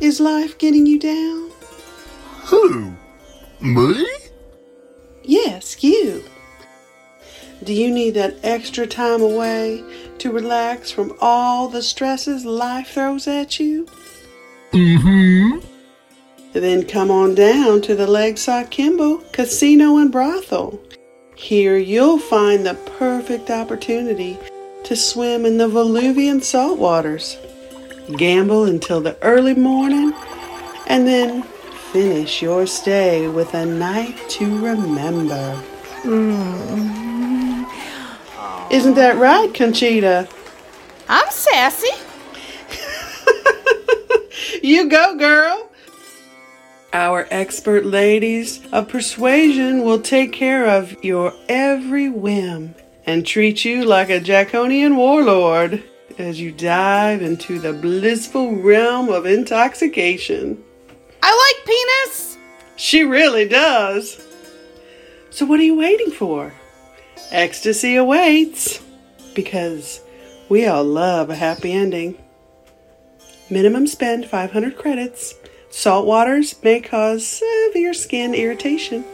Is life getting you down? Who? Me? Yes, you. Do you need that extra time away to relax from all the stresses life throws at you? Mm-hmm. Then come on down to the Legsa'k M'bo Casino and Brothel. Here you'll find the perfect opportunity to swim in the Voluvian saltwaters, gamble until the early morning, and then finish your stay with a night to remember. Mm-hmm. Isn't that right, Conchita? I'm sassy. You go, girl. Our expert ladies of persuasion will take care of your every whim and treat you like a Jaconian warlord as you dive into the blissful realm of intoxication. I like penis. She really does. So, what are you waiting for? Ecstasy awaits because we all love a happy ending. Minimum spend 500 credits. Salt waters may cause severe skin irritation.